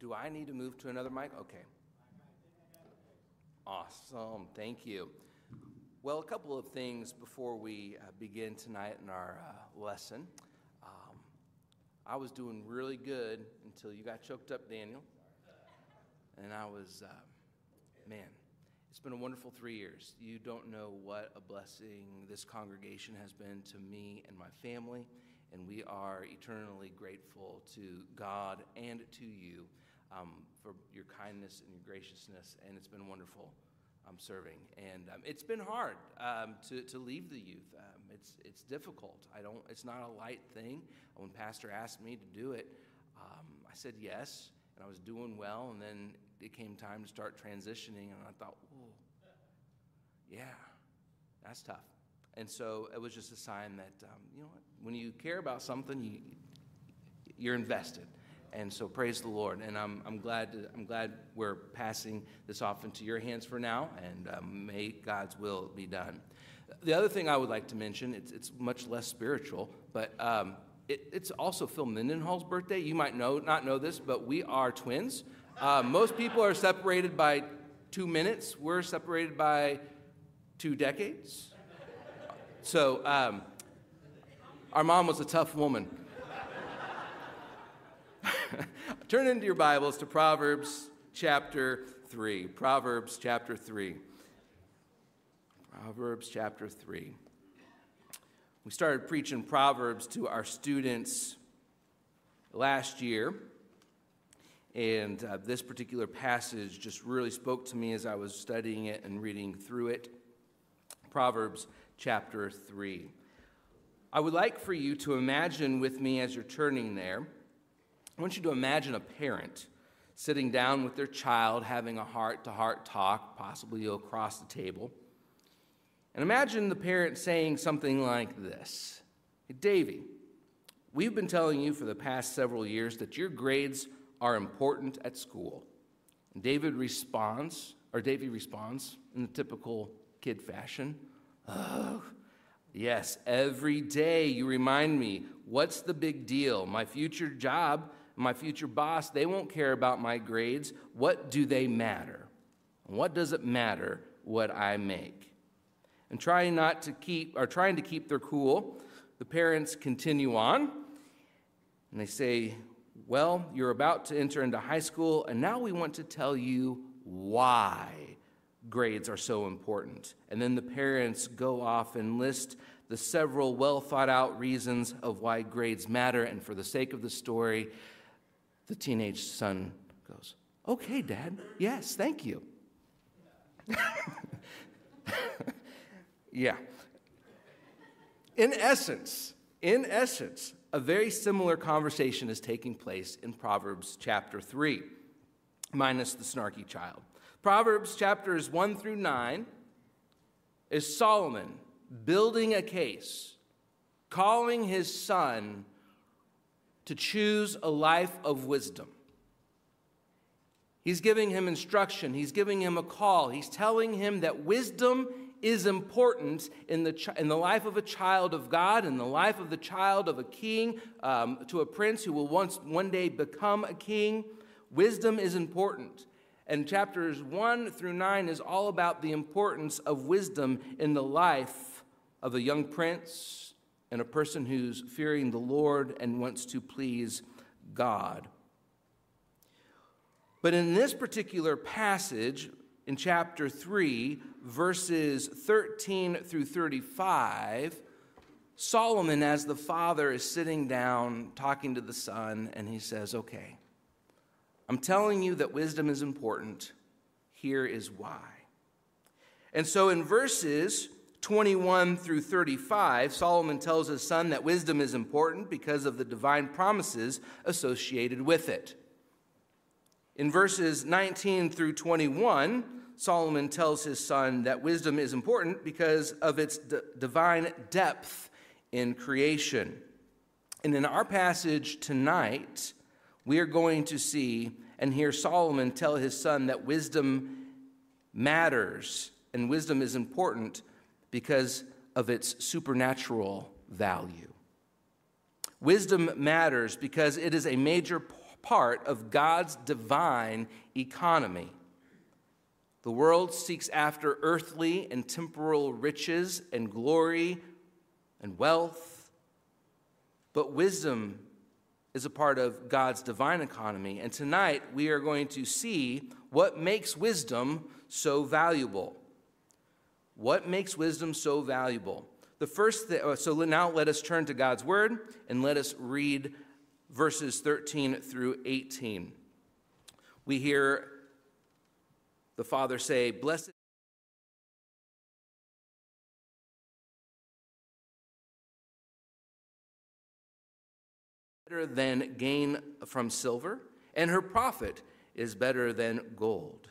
Do I need to move to another mic? Okay. Awesome. Thank you. Well, a couple of things before we uh, begin tonight in our uh, lesson. Um, I was doing really good until you got choked up, Daniel. And I was, uh, man, it's been a wonderful three years. You don't know what a blessing this congregation has been to me and my family, and we are eternally grateful to God and to you um, for your kindness and your graciousness, and it's been wonderful um, serving. And um, it's been hard um, to, to leave the youth. Um, it's, it's difficult. I don't, it's not a light thing. When Pastor asked me to do it, um, I said yes, and I was doing well, and then it came time to start transitioning, and I thought, whoa, yeah, that's tough. And so it was just a sign that, you know when you care about something, you, you're invested. And so praise the Lord. And I'm, I'm, glad, to, I'm glad we're passing this off into your hands for now, and um, may God's will be done. The other thing I would like to mention, it's, it's much less spiritual, but um, it, it's also Phil Mendenhall's birthday. You might know, not know this, but we are twins. Uh, most people are separated by two minutes. We're separated by two decades. So, um, our mom was a tough woman. Turn into your Bibles to Proverbs chapter 3. Proverbs chapter 3. Proverbs chapter 3. We started preaching Proverbs to our students last year. And uh, this particular passage just really spoke to me as I was studying it and reading through it. Proverbs chapter 3. I would like for you to imagine with me as you're turning there, I want you to imagine a parent sitting down with their child having a heart to heart talk, possibly across the table. And imagine the parent saying something like this Hey, Davy, we've been telling you for the past several years that your grades are important at school. And David responds, or Davy responds in the typical kid fashion. Yes, every day you remind me, what's the big deal? My future job, my future boss, they won't care about my grades. What do they matter? What does it matter what I make? And trying not to keep, or trying to keep their cool, the parents continue on and they say, well, you're about to enter into high school, and now we want to tell you why grades are so important. And then the parents go off and list the several well thought out reasons of why grades matter. And for the sake of the story, the teenage son goes, Okay, Dad, yes, thank you. yeah. In essence, in essence, a very similar conversation is taking place in Proverbs chapter 3, minus the snarky child. Proverbs chapters 1 through 9 is Solomon building a case, calling his son to choose a life of wisdom. He's giving him instruction, he's giving him a call, he's telling him that wisdom is important in the, in the life of a child of God, in the life of the child of a king, um, to a prince who will once, one day become a king. Wisdom is important. And chapters 1 through 9 is all about the importance of wisdom in the life of a young prince and a person who's fearing the Lord and wants to please God. But in this particular passage, in chapter 3, verses 13 through 35, Solomon, as the father, is sitting down talking to the son, and he says, Okay, I'm telling you that wisdom is important. Here is why. And so in verses 21 through 35, Solomon tells his son that wisdom is important because of the divine promises associated with it. In verses 19 through 21, Solomon tells his son that wisdom is important because of its d- divine depth in creation. And in our passage tonight, we are going to see and hear Solomon tell his son that wisdom matters and wisdom is important because of its supernatural value. Wisdom matters because it is a major part of God's divine economy. The world seeks after earthly and temporal riches and glory and wealth, but wisdom is a part of God's divine economy. And tonight we are going to see what makes wisdom so valuable. What makes wisdom so valuable? The first th- uh, so now let us turn to God's word and let us read verses 13 through 18. We hear the Father say, Blessed better than gain from silver, and her profit is better than gold.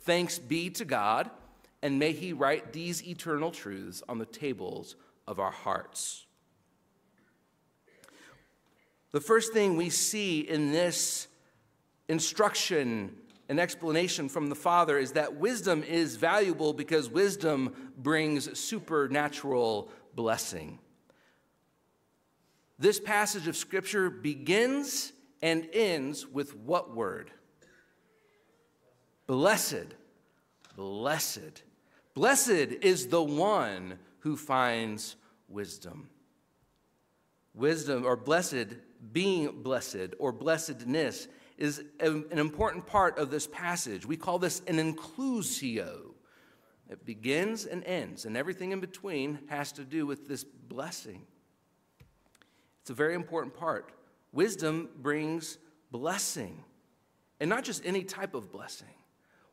Thanks be to God, and may He write these eternal truths on the tables of our hearts. The first thing we see in this instruction and explanation from the Father is that wisdom is valuable because wisdom brings supernatural blessing. This passage of Scripture begins and ends with what word? Blessed. Blessed. Blessed is the one who finds wisdom. Wisdom, or blessed, being blessed, or blessedness, is an important part of this passage. We call this an inclusio. It begins and ends, and everything in between has to do with this blessing. It's a very important part. Wisdom brings blessing, and not just any type of blessing.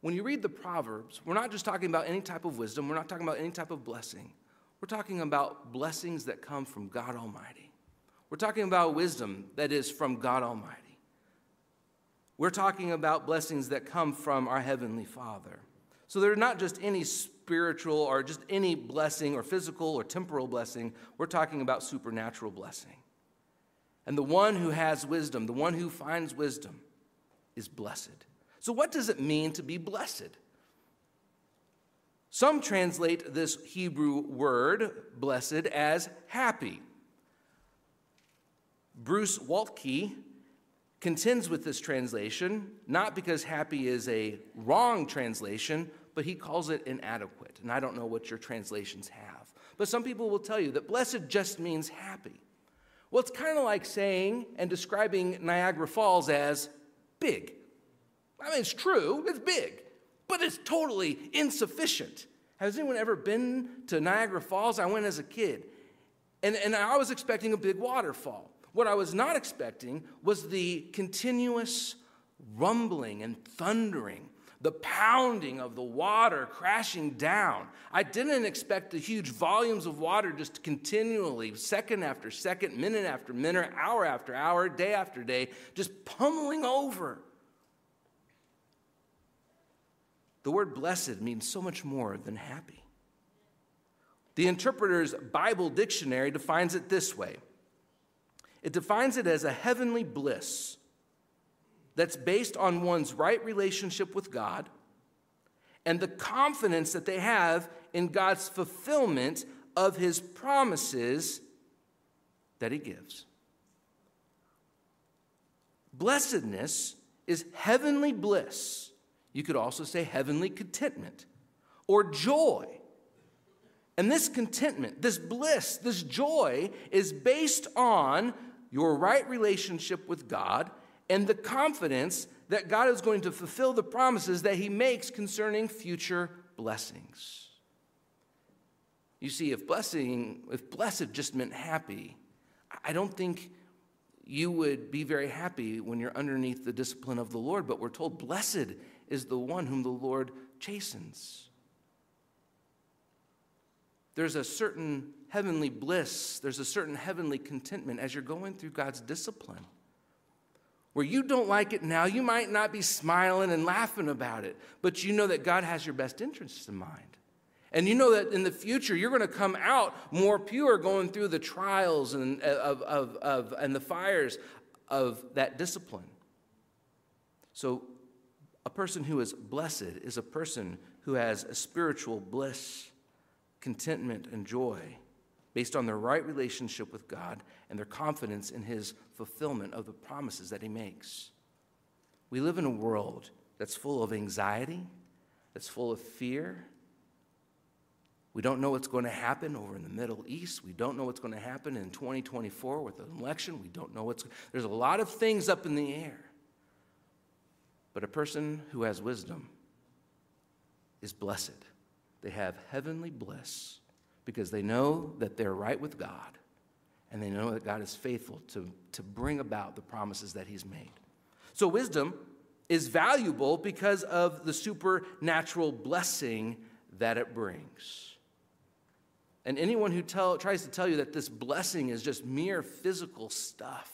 When you read the Proverbs, we're not just talking about any type of wisdom, we're not talking about any type of blessing. We're talking about blessings that come from God Almighty. We're talking about wisdom that is from God Almighty. We're talking about blessings that come from our Heavenly Father. So they're not just any spiritual or just any blessing or physical or temporal blessing. We're talking about supernatural blessing. And the one who has wisdom, the one who finds wisdom, is blessed. So, what does it mean to be blessed? Some translate this Hebrew word, blessed, as happy. Bruce Waltke contends with this translation, not because happy is a wrong translation, but he calls it inadequate. And I don't know what your translations have. But some people will tell you that blessed just means happy. Well, it's kind of like saying and describing Niagara Falls as big. I mean, it's true, it's big, but it's totally insufficient. Has anyone ever been to Niagara Falls? I went as a kid, and, and I was expecting a big waterfall. What I was not expecting was the continuous rumbling and thundering the pounding of the water crashing down. I didn't expect the huge volumes of water just continually, second after second, minute after minute, hour after hour, day after day, just pummeling over. The word blessed means so much more than happy. The Interpreter's Bible Dictionary defines it this way it defines it as a heavenly bliss that's based on one's right relationship with God and the confidence that they have in God's fulfillment of his promises that he gives. Blessedness is heavenly bliss. You could also say heavenly contentment or joy. And this contentment, this bliss, this joy is based on your right relationship with God and the confidence that God is going to fulfill the promises that He makes concerning future blessings. You see, if blessing, if blessed just meant happy, I don't think you would be very happy when you're underneath the discipline of the Lord, but we're told blessed is the one whom the Lord chastens. There's a certain heavenly bliss, there's a certain heavenly contentment as you're going through God's discipline. where you don't like it now. You might not be smiling and laughing about it, but you know that God has your best interests in mind. And you know that in the future you're going to come out more pure going through the trials and, uh, of, of, of, and the fires of that discipline. So, a person who is blessed is a person who has a spiritual bliss, contentment, and joy based on their right relationship with God and their confidence in His fulfillment of the promises that He makes. We live in a world that's full of anxiety, that's full of fear. We don't know what's going to happen over in the Middle East. We don't know what's going to happen in 2024 with the election. We don't know what's there's a lot of things up in the air. But a person who has wisdom is blessed. They have heavenly bliss because they know that they're right with God and they know that God is faithful to, to bring about the promises that He's made. So, wisdom is valuable because of the supernatural blessing that it brings. And anyone who tell, tries to tell you that this blessing is just mere physical stuff,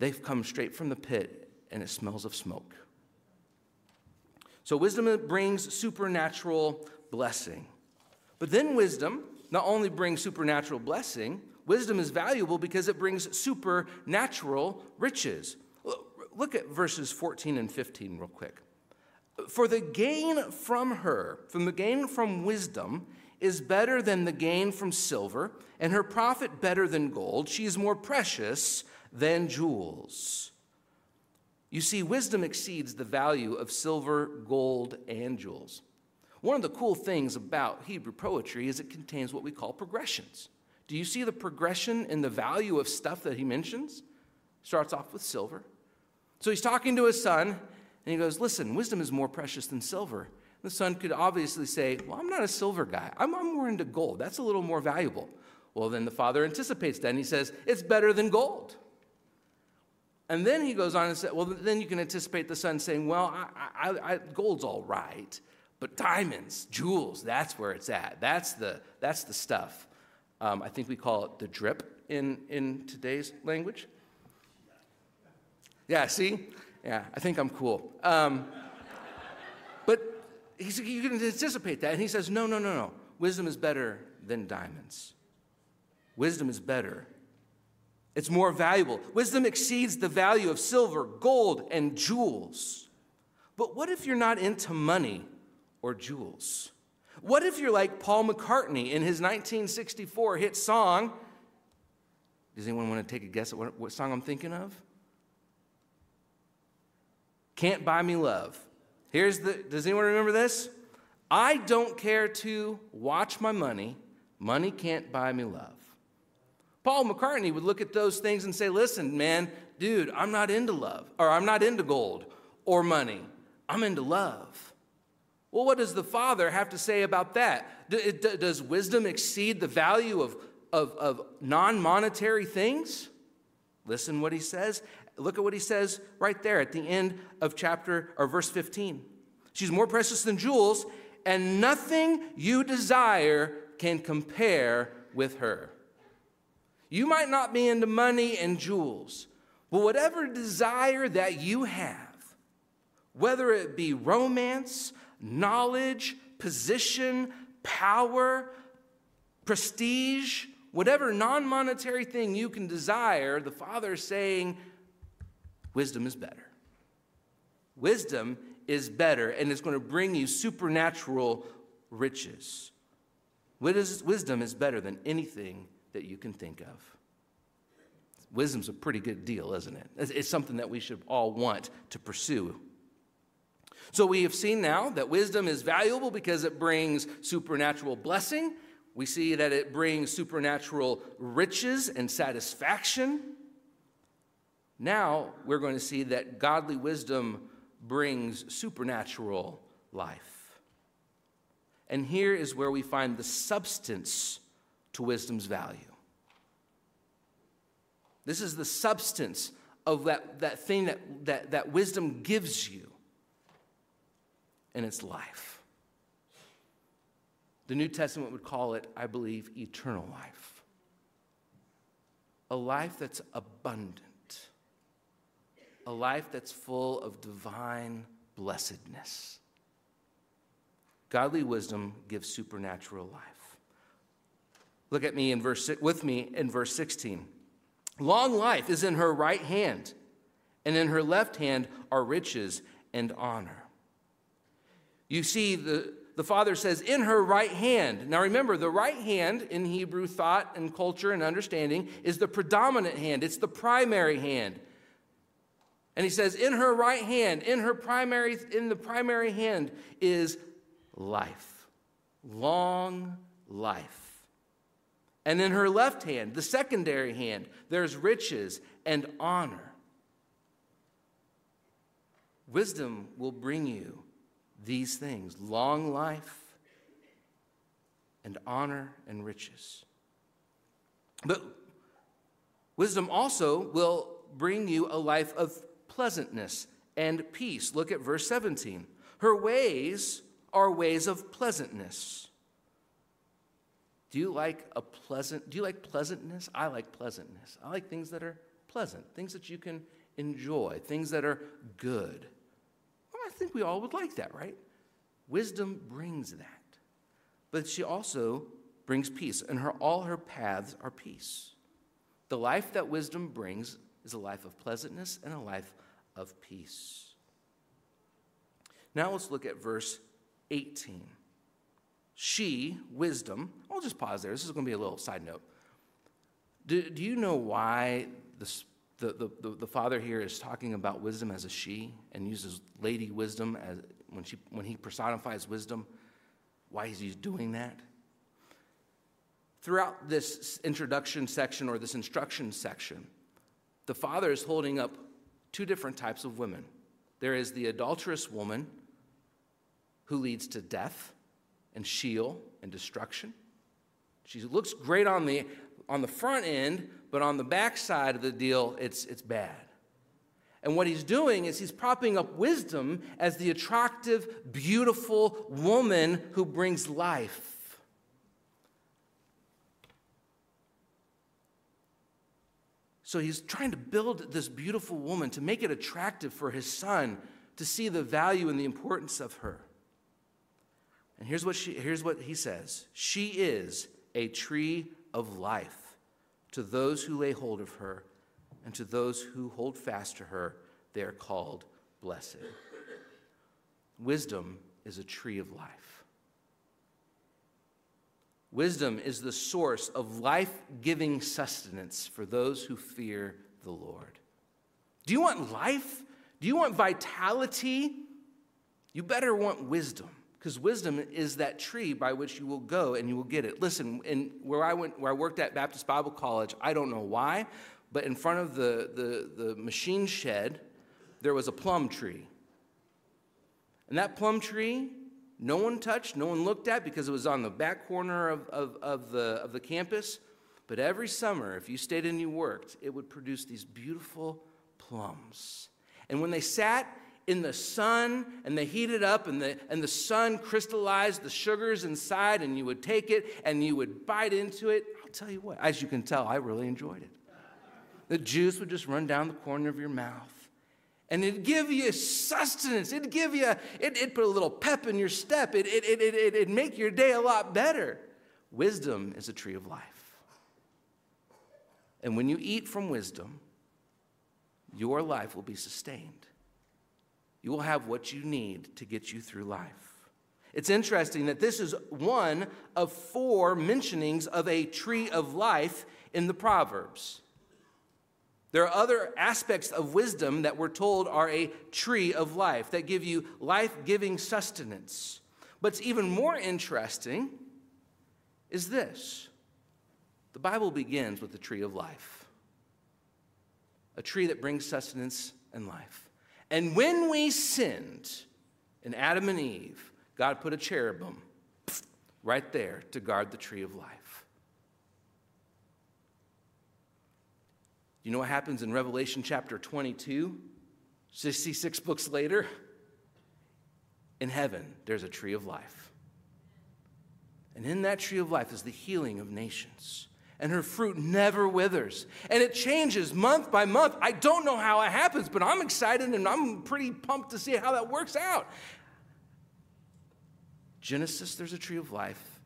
they've come straight from the pit and it smells of smoke. So, wisdom brings supernatural blessing. But then, wisdom not only brings supernatural blessing, wisdom is valuable because it brings supernatural riches. Look at verses 14 and 15 real quick. For the gain from her, from the gain from wisdom, is better than the gain from silver, and her profit better than gold. She is more precious than jewels. You see, wisdom exceeds the value of silver, gold, and jewels. One of the cool things about Hebrew poetry is it contains what we call progressions. Do you see the progression in the value of stuff that he mentions? Starts off with silver. So he's talking to his son, and he goes, Listen, wisdom is more precious than silver. The son could obviously say, Well, I'm not a silver guy. I'm, I'm more into gold. That's a little more valuable. Well, then the father anticipates that, and he says, It's better than gold. And then he goes on and says, well, then you can anticipate the son saying, well, I, I, I, gold's all right, but diamonds, jewels, that's where it's at. That's the, that's the stuff. Um, I think we call it the drip in, in today's language. Yeah, see? Yeah, I think I'm cool. Um, but he's, you can anticipate that. And he says, no, no, no, no. Wisdom is better than diamonds. Wisdom is better it's more valuable. Wisdom exceeds the value of silver, gold, and jewels. But what if you're not into money or jewels? What if you're like Paul McCartney in his 1964 hit song? Does anyone want to take a guess at what, what song I'm thinking of? Can't Buy Me Love. Here's the, does anyone remember this? I don't care to watch my money. Money can't buy me love. Paul McCartney would look at those things and say, listen, man, dude, I'm not into love, or I'm not into gold or money. I'm into love. Well, what does the Father have to say about that? Does wisdom exceed the value of, of, of non monetary things? Listen what he says. Look at what he says right there at the end of chapter or verse 15. She's more precious than jewels, and nothing you desire can compare with her. You might not be into money and jewels, but whatever desire that you have, whether it be romance, knowledge, position, power, prestige, whatever non monetary thing you can desire, the Father is saying, wisdom is better. Wisdom is better, and it's going to bring you supernatural riches. Wisdom is better than anything that you can think of. Wisdom's a pretty good deal, isn't it? It's something that we should all want to pursue. So we have seen now that wisdom is valuable because it brings supernatural blessing. We see that it brings supernatural riches and satisfaction. Now we're going to see that godly wisdom brings supernatural life. And here is where we find the substance to wisdom's value. This is the substance of that, that thing that, that, that wisdom gives you, and it's life. The New Testament would call it, I believe, eternal life. A life that's abundant, a life that's full of divine blessedness. Godly wisdom gives supernatural life. Look at me in verse with me in verse 16. Long life is in her right hand, and in her left hand are riches and honor. You see, the, the father says, in her right hand. Now remember, the right hand in Hebrew thought and culture and understanding is the predominant hand, it's the primary hand. And he says, in her right hand, in her primary, in the primary hand is life, long life. And in her left hand, the secondary hand, there's riches and honor. Wisdom will bring you these things long life and honor and riches. But wisdom also will bring you a life of pleasantness and peace. Look at verse 17. Her ways are ways of pleasantness. Do you like a pleasant do you like pleasantness? I like pleasantness. I like things that are pleasant, things that you can enjoy, things that are good. Well, I think we all would like that, right? Wisdom brings that. But she also brings peace, and her all her paths are peace. The life that wisdom brings is a life of pleasantness and a life of peace. Now let's look at verse 18. She, wisdom, I'll just pause there. This is going to be a little side note. Do, do you know why the, the, the, the father here is talking about wisdom as a she and uses lady wisdom as, when, she, when he personifies wisdom? Why is he doing that? Throughout this introduction section or this instruction section, the father is holding up two different types of women. There is the adulterous woman who leads to death and Sheol and destruction. She looks great on the, on the front end, but on the back side of the deal, it's, it's bad. And what he's doing is he's propping up wisdom as the attractive, beautiful woman who brings life. So he's trying to build this beautiful woman to make it attractive for his son to see the value and the importance of her. And here's what, she, here's what he says She is a tree of life to those who lay hold of her, and to those who hold fast to her, they are called blessed. Wisdom is a tree of life. Wisdom is the source of life giving sustenance for those who fear the Lord. Do you want life? Do you want vitality? You better want wisdom because wisdom is that tree by which you will go and you will get it. Listen, in where I went, where I worked at Baptist Bible College, I don't know why, but in front of the, the, the machine shed, there was a plum tree. And that plum tree no one touched, no one looked at because it was on the back corner of, of, of, the, of the campus. But every summer, if you stayed and you worked, it would produce these beautiful plums. And when they sat in the sun and they heated up and the, and the sun crystallized the sugars inside, and you would take it and you would bite into it, I'll tell you what, as you can tell, I really enjoyed it. The juice would just run down the corner of your mouth and it'd give you sustenance. It'd give you, it, it'd put a little pep in your step. It, it, it, it, it'd make your day a lot better. Wisdom is a tree of life. And when you eat from wisdom, your life will be sustained. You will have what you need to get you through life. It's interesting that this is one of four mentionings of a tree of life in the Proverbs. There are other aspects of wisdom that we're told are a tree of life that give you life giving sustenance. But it's even more interesting is this the Bible begins with the tree of life, a tree that brings sustenance and life. And when we sinned in Adam and Eve, God put a cherubim right there to guard the tree of life. You know what happens in Revelation chapter 22? 66 books later? In heaven, there's a tree of life. And in that tree of life is the healing of nations. And her fruit never withers. And it changes month by month. I don't know how it happens, but I'm excited and I'm pretty pumped to see how that works out. Genesis, there's a tree of life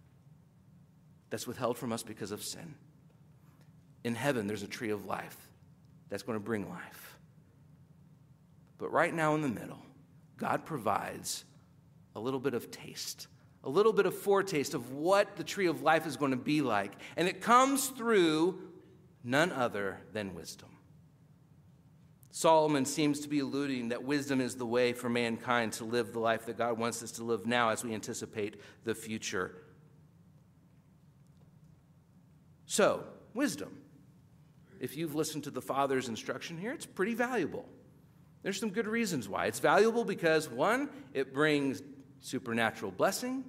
that's withheld from us because of sin. In heaven, there's a tree of life that's going to bring life. But right now in the middle, God provides a little bit of taste, a little bit of foretaste of what the tree of life is going to be like. And it comes through none other than wisdom. Solomon seems to be alluding that wisdom is the way for mankind to live the life that God wants us to live now as we anticipate the future. So, wisdom. If you've listened to the Father's instruction here, it's pretty valuable. There's some good reasons why. It's valuable because, one, it brings supernatural blessing,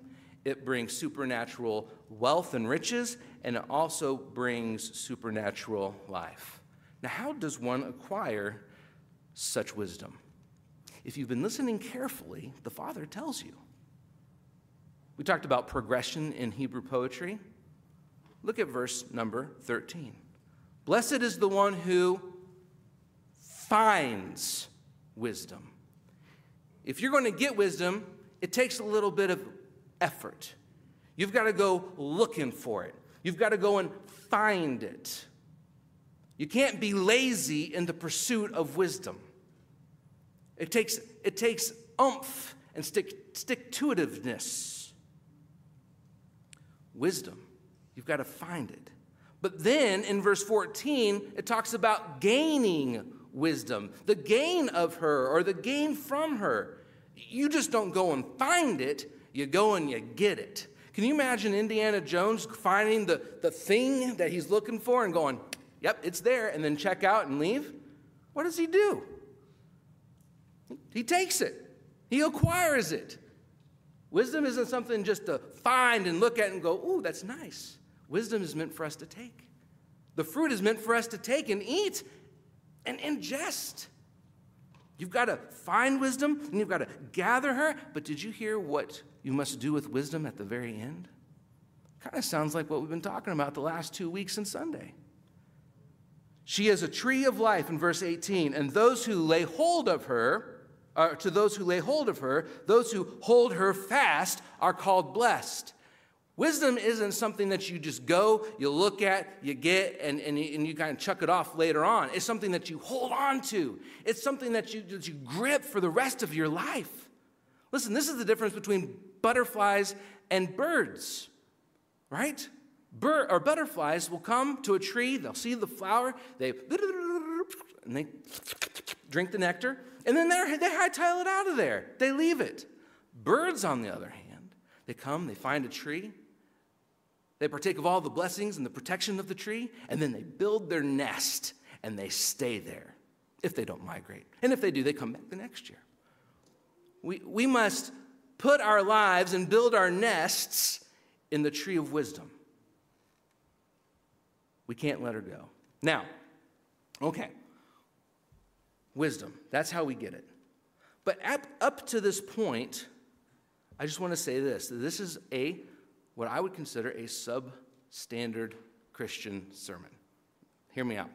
it brings supernatural wealth and riches, and it also brings supernatural life. Now, how does one acquire such wisdom? If you've been listening carefully, the Father tells you. We talked about progression in Hebrew poetry. Look at verse number 13. Blessed is the one who finds wisdom. If you're going to get wisdom, it takes a little bit of effort. You've got to go looking for it, you've got to go and find it. You can't be lazy in the pursuit of wisdom. It takes, it takes umph and stick, stick to itiveness. Wisdom, you've got to find it. But then in verse 14, it talks about gaining wisdom, the gain of her or the gain from her. You just don't go and find it, you go and you get it. Can you imagine Indiana Jones finding the, the thing that he's looking for and going, yep, it's there, and then check out and leave? What does he do? He takes it, he acquires it. Wisdom isn't something just to find and look at and go, ooh, that's nice. Wisdom is meant for us to take. The fruit is meant for us to take and eat and ingest. You've got to find wisdom and you've got to gather her. But did you hear what you must do with wisdom at the very end? Kind of sounds like what we've been talking about the last two weeks and Sunday. She is a tree of life in verse 18, and those who lay hold of her, uh, to those who lay hold of her, those who hold her fast are called blessed. Wisdom isn't something that you just go, you look at, you get, and, and, you, and you kind of chuck it off later on. It's something that you hold on to. It's something that you, that you grip for the rest of your life. Listen, this is the difference between butterflies and birds, right? Or butterflies will come to a tree, they'll see the flower, they and they drink the nectar, and then they hightail it out of there. They leave it. Birds, on the other hand, they come, they find a tree, they partake of all the blessings and the protection of the tree, and then they build their nest and they stay there if they don't migrate. And if they do, they come back the next year. We, we must put our lives and build our nests in the tree of wisdom. We can't let her go. Now, okay, wisdom, that's how we get it. But up, up to this point, I just want to say this this is a what I would consider a substandard Christian sermon. Hear me out.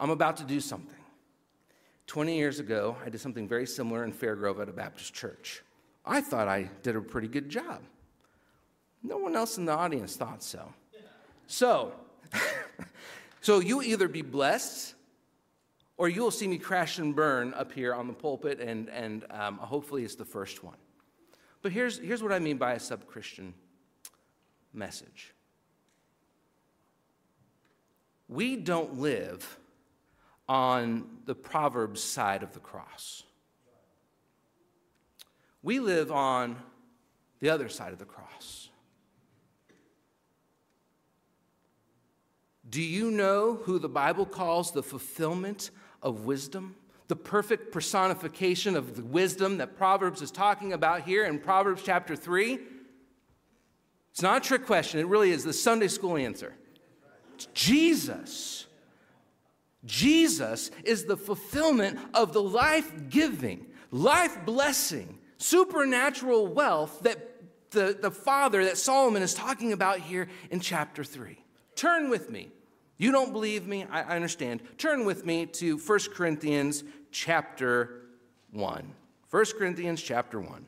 I'm about to do something. 20 years ago, I did something very similar in Fair Grove at a Baptist church. I thought I did a pretty good job. No one else in the audience thought so. So, so you either be blessed or you'll see me crash and burn up here on the pulpit, and, and um, hopefully it's the first one. But here's, here's what I mean by a sub Christian message. We don't live on the Proverbs side of the cross. We live on the other side of the cross. Do you know who the Bible calls the fulfillment of wisdom? The perfect personification of the wisdom that Proverbs is talking about here in Proverbs chapter 3? It's not a trick question, it really is the Sunday school answer. It's Jesus. Jesus is the fulfillment of the life giving, life blessing, supernatural wealth that the, the Father that Solomon is talking about here in chapter 3. Turn with me. You don't believe me? I, I understand. Turn with me to 1 Corinthians chapter 1. 1 Corinthians chapter 1.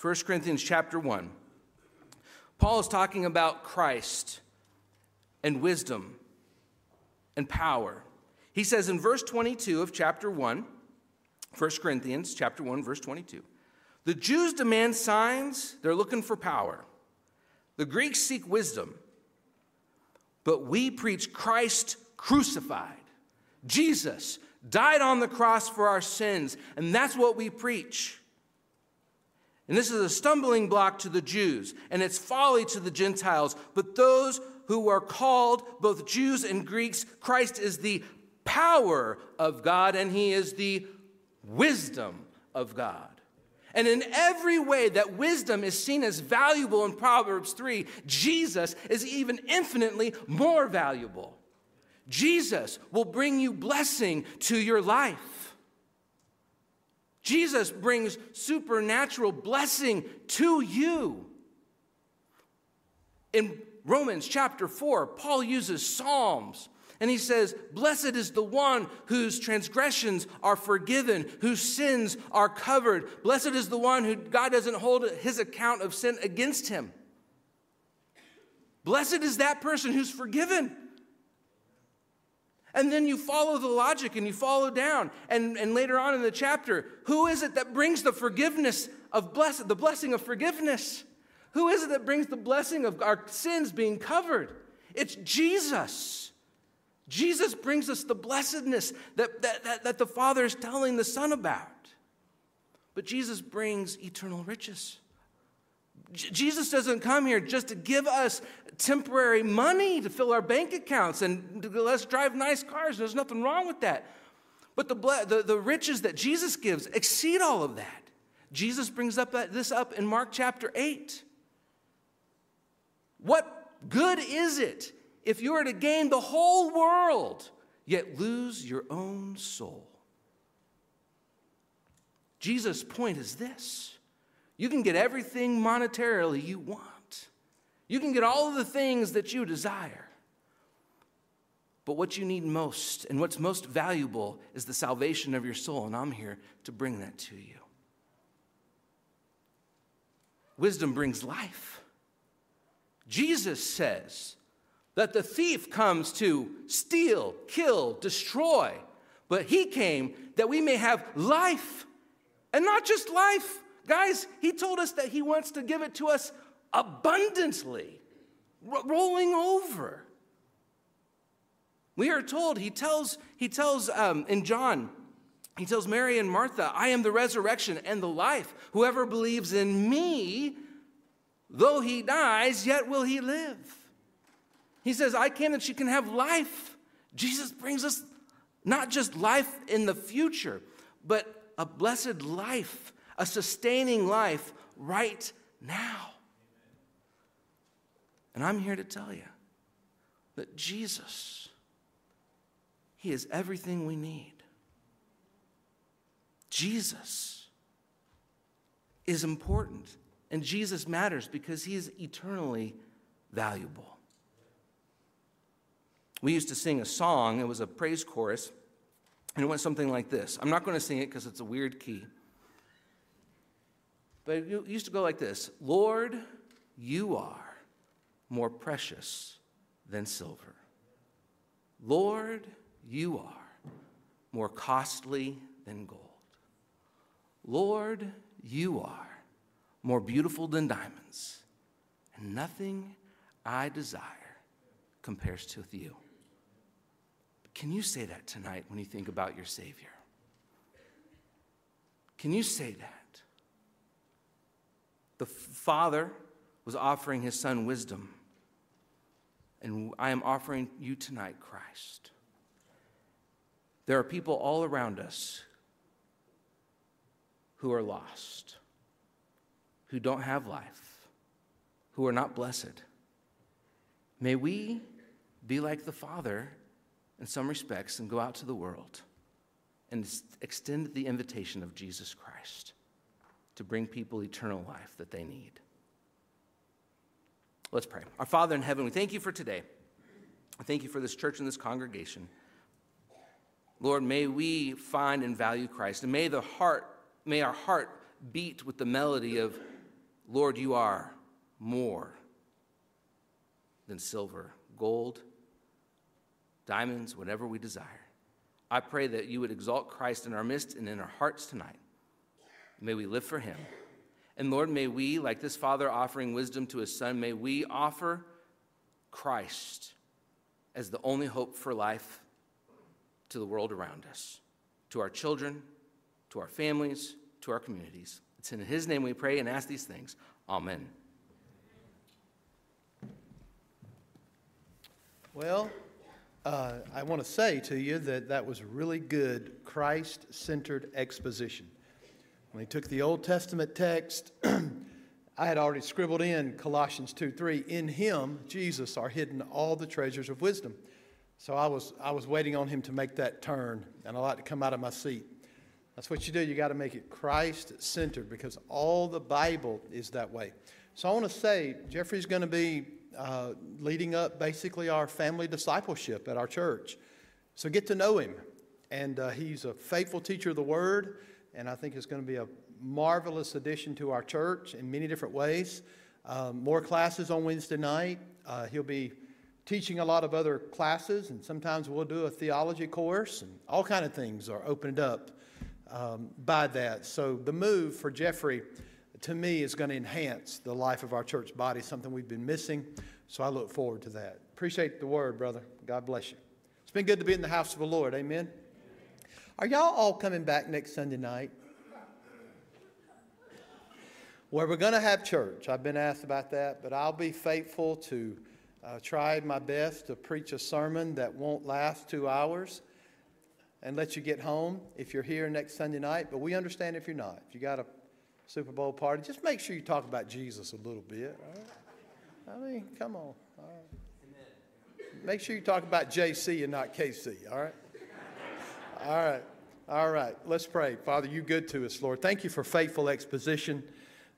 1 Corinthians chapter 1. Paul is talking about Christ and wisdom and power. He says in verse 22 of chapter 1, 1 Corinthians chapter 1 verse 22. The Jews demand signs, they're looking for power. The Greeks seek wisdom. But we preach Christ crucified. Jesus died on the cross for our sins, and that's what we preach. And this is a stumbling block to the Jews, and it's folly to the Gentiles. But those who are called, both Jews and Greeks, Christ is the power of God, and he is the wisdom of God. And in every way that wisdom is seen as valuable in Proverbs 3, Jesus is even infinitely more valuable. Jesus will bring you blessing to your life. Jesus brings supernatural blessing to you. In Romans chapter 4, Paul uses Psalms and he says, Blessed is the one whose transgressions are forgiven, whose sins are covered. Blessed is the one who God doesn't hold his account of sin against him. Blessed is that person who's forgiven. And then you follow the logic and you follow down. And, and later on in the chapter, who is it that brings the forgiveness of bless, the blessing of forgiveness? Who is it that brings the blessing of our sins being covered? It's Jesus. Jesus brings us the blessedness that, that, that, that the Father is telling the Son about. But Jesus brings eternal riches. Jesus doesn't come here just to give us temporary money to fill our bank accounts and to let us drive nice cars. There's nothing wrong with that. But the, the, the riches that Jesus gives exceed all of that. Jesus brings up uh, this up in Mark chapter 8. What good is it if you are to gain the whole world yet lose your own soul? Jesus' point is this you can get everything monetarily you want, you can get all of the things that you desire. But what you need most and what's most valuable is the salvation of your soul, and I'm here to bring that to you. Wisdom brings life. Jesus says that the thief comes to steal, kill, destroy, but he came that we may have life, and not just life, Guys, he told us that he wants to give it to us abundantly, rolling over. We are told, he tells, he tells um, in John, he tells Mary and Martha, I am the resurrection and the life. Whoever believes in me, though he dies, yet will he live. He says, I came that you can have life. Jesus brings us not just life in the future, but a blessed life a sustaining life right now. And I'm here to tell you that Jesus, He is everything we need. Jesus is important, and Jesus matters because He is eternally valuable. We used to sing a song, it was a praise chorus, and it went something like this. I'm not going to sing it because it's a weird key. But it used to go like this Lord, you are more precious than silver. Lord, you are more costly than gold. Lord, you are more beautiful than diamonds, and nothing I desire compares to you. Can you say that tonight when you think about your Savior? Can you say that? The Father was offering his Son wisdom. And I am offering you tonight Christ. There are people all around us who are lost, who don't have life, who are not blessed. May we be like the Father in some respects and go out to the world and extend the invitation of Jesus Christ to bring people eternal life that they need. Let's pray. Our Father in heaven, we thank you for today. Thank you for this church and this congregation. Lord, may we find and value Christ, and may the heart, may our heart beat with the melody of, Lord, you are more than silver, gold, diamonds, whatever we desire. I pray that you would exalt Christ in our midst and in our hearts tonight. May we live for him. And Lord, may we, like this father offering wisdom to his son, may we offer Christ as the only hope for life to the world around us, to our children, to our families, to our communities. It's in his name we pray and ask these things. Amen. Well, uh, I want to say to you that that was a really good Christ centered exposition. When he took the Old Testament text, I had already scribbled in Colossians 2 3. In him, Jesus, are hidden all the treasures of wisdom. So I was, I was waiting on him to make that turn, and I like to come out of my seat. That's what you do. You got to make it Christ centered because all the Bible is that way. So I want to say, Jeffrey's going to be uh, leading up basically our family discipleship at our church. So get to know him. And uh, he's a faithful teacher of the word, and I think it's going to be a marvelous addition to our church in many different ways. Um, more classes on Wednesday night. Uh, he'll be teaching a lot of other classes, and sometimes we'll do a theology course, and all kind of things are opened up um, by that. So the move for Jeffrey to me, is going to enhance the life of our church body, something we've been missing. So I look forward to that. Appreciate the word, brother. God bless you. It's been good to be in the house of the Lord. Amen. Are y'all all coming back next Sunday night? Where we're going to have church. I've been asked about that, but I'll be faithful to uh, try my best to preach a sermon that won't last two hours and let you get home if you're here next Sunday night. But we understand if you're not. If you got a Super Bowl party, just make sure you talk about Jesus a little bit. I mean, come on. Make sure you talk about JC and not KC, all right? All right. All right. Let's pray. Father, you good to us, Lord. Thank you for faithful exposition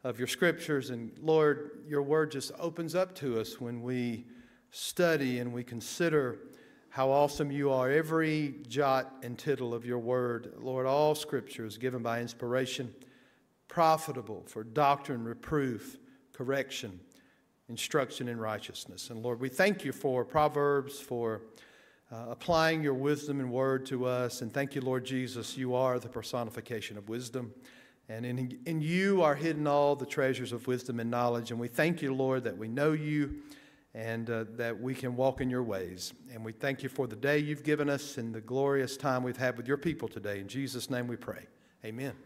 of your scriptures. And Lord, your word just opens up to us when we study and we consider how awesome you are. Every jot and tittle of your word, Lord, all scripture is given by inspiration profitable for doctrine, reproof, correction, instruction in righteousness. And Lord, we thank you for Proverbs, for uh, applying your wisdom and word to us. And thank you, Lord Jesus, you are the personification of wisdom. And in, in you are hidden all the treasures of wisdom and knowledge. And we thank you, Lord, that we know you and uh, that we can walk in your ways. And we thank you for the day you've given us and the glorious time we've had with your people today. In Jesus' name we pray. Amen.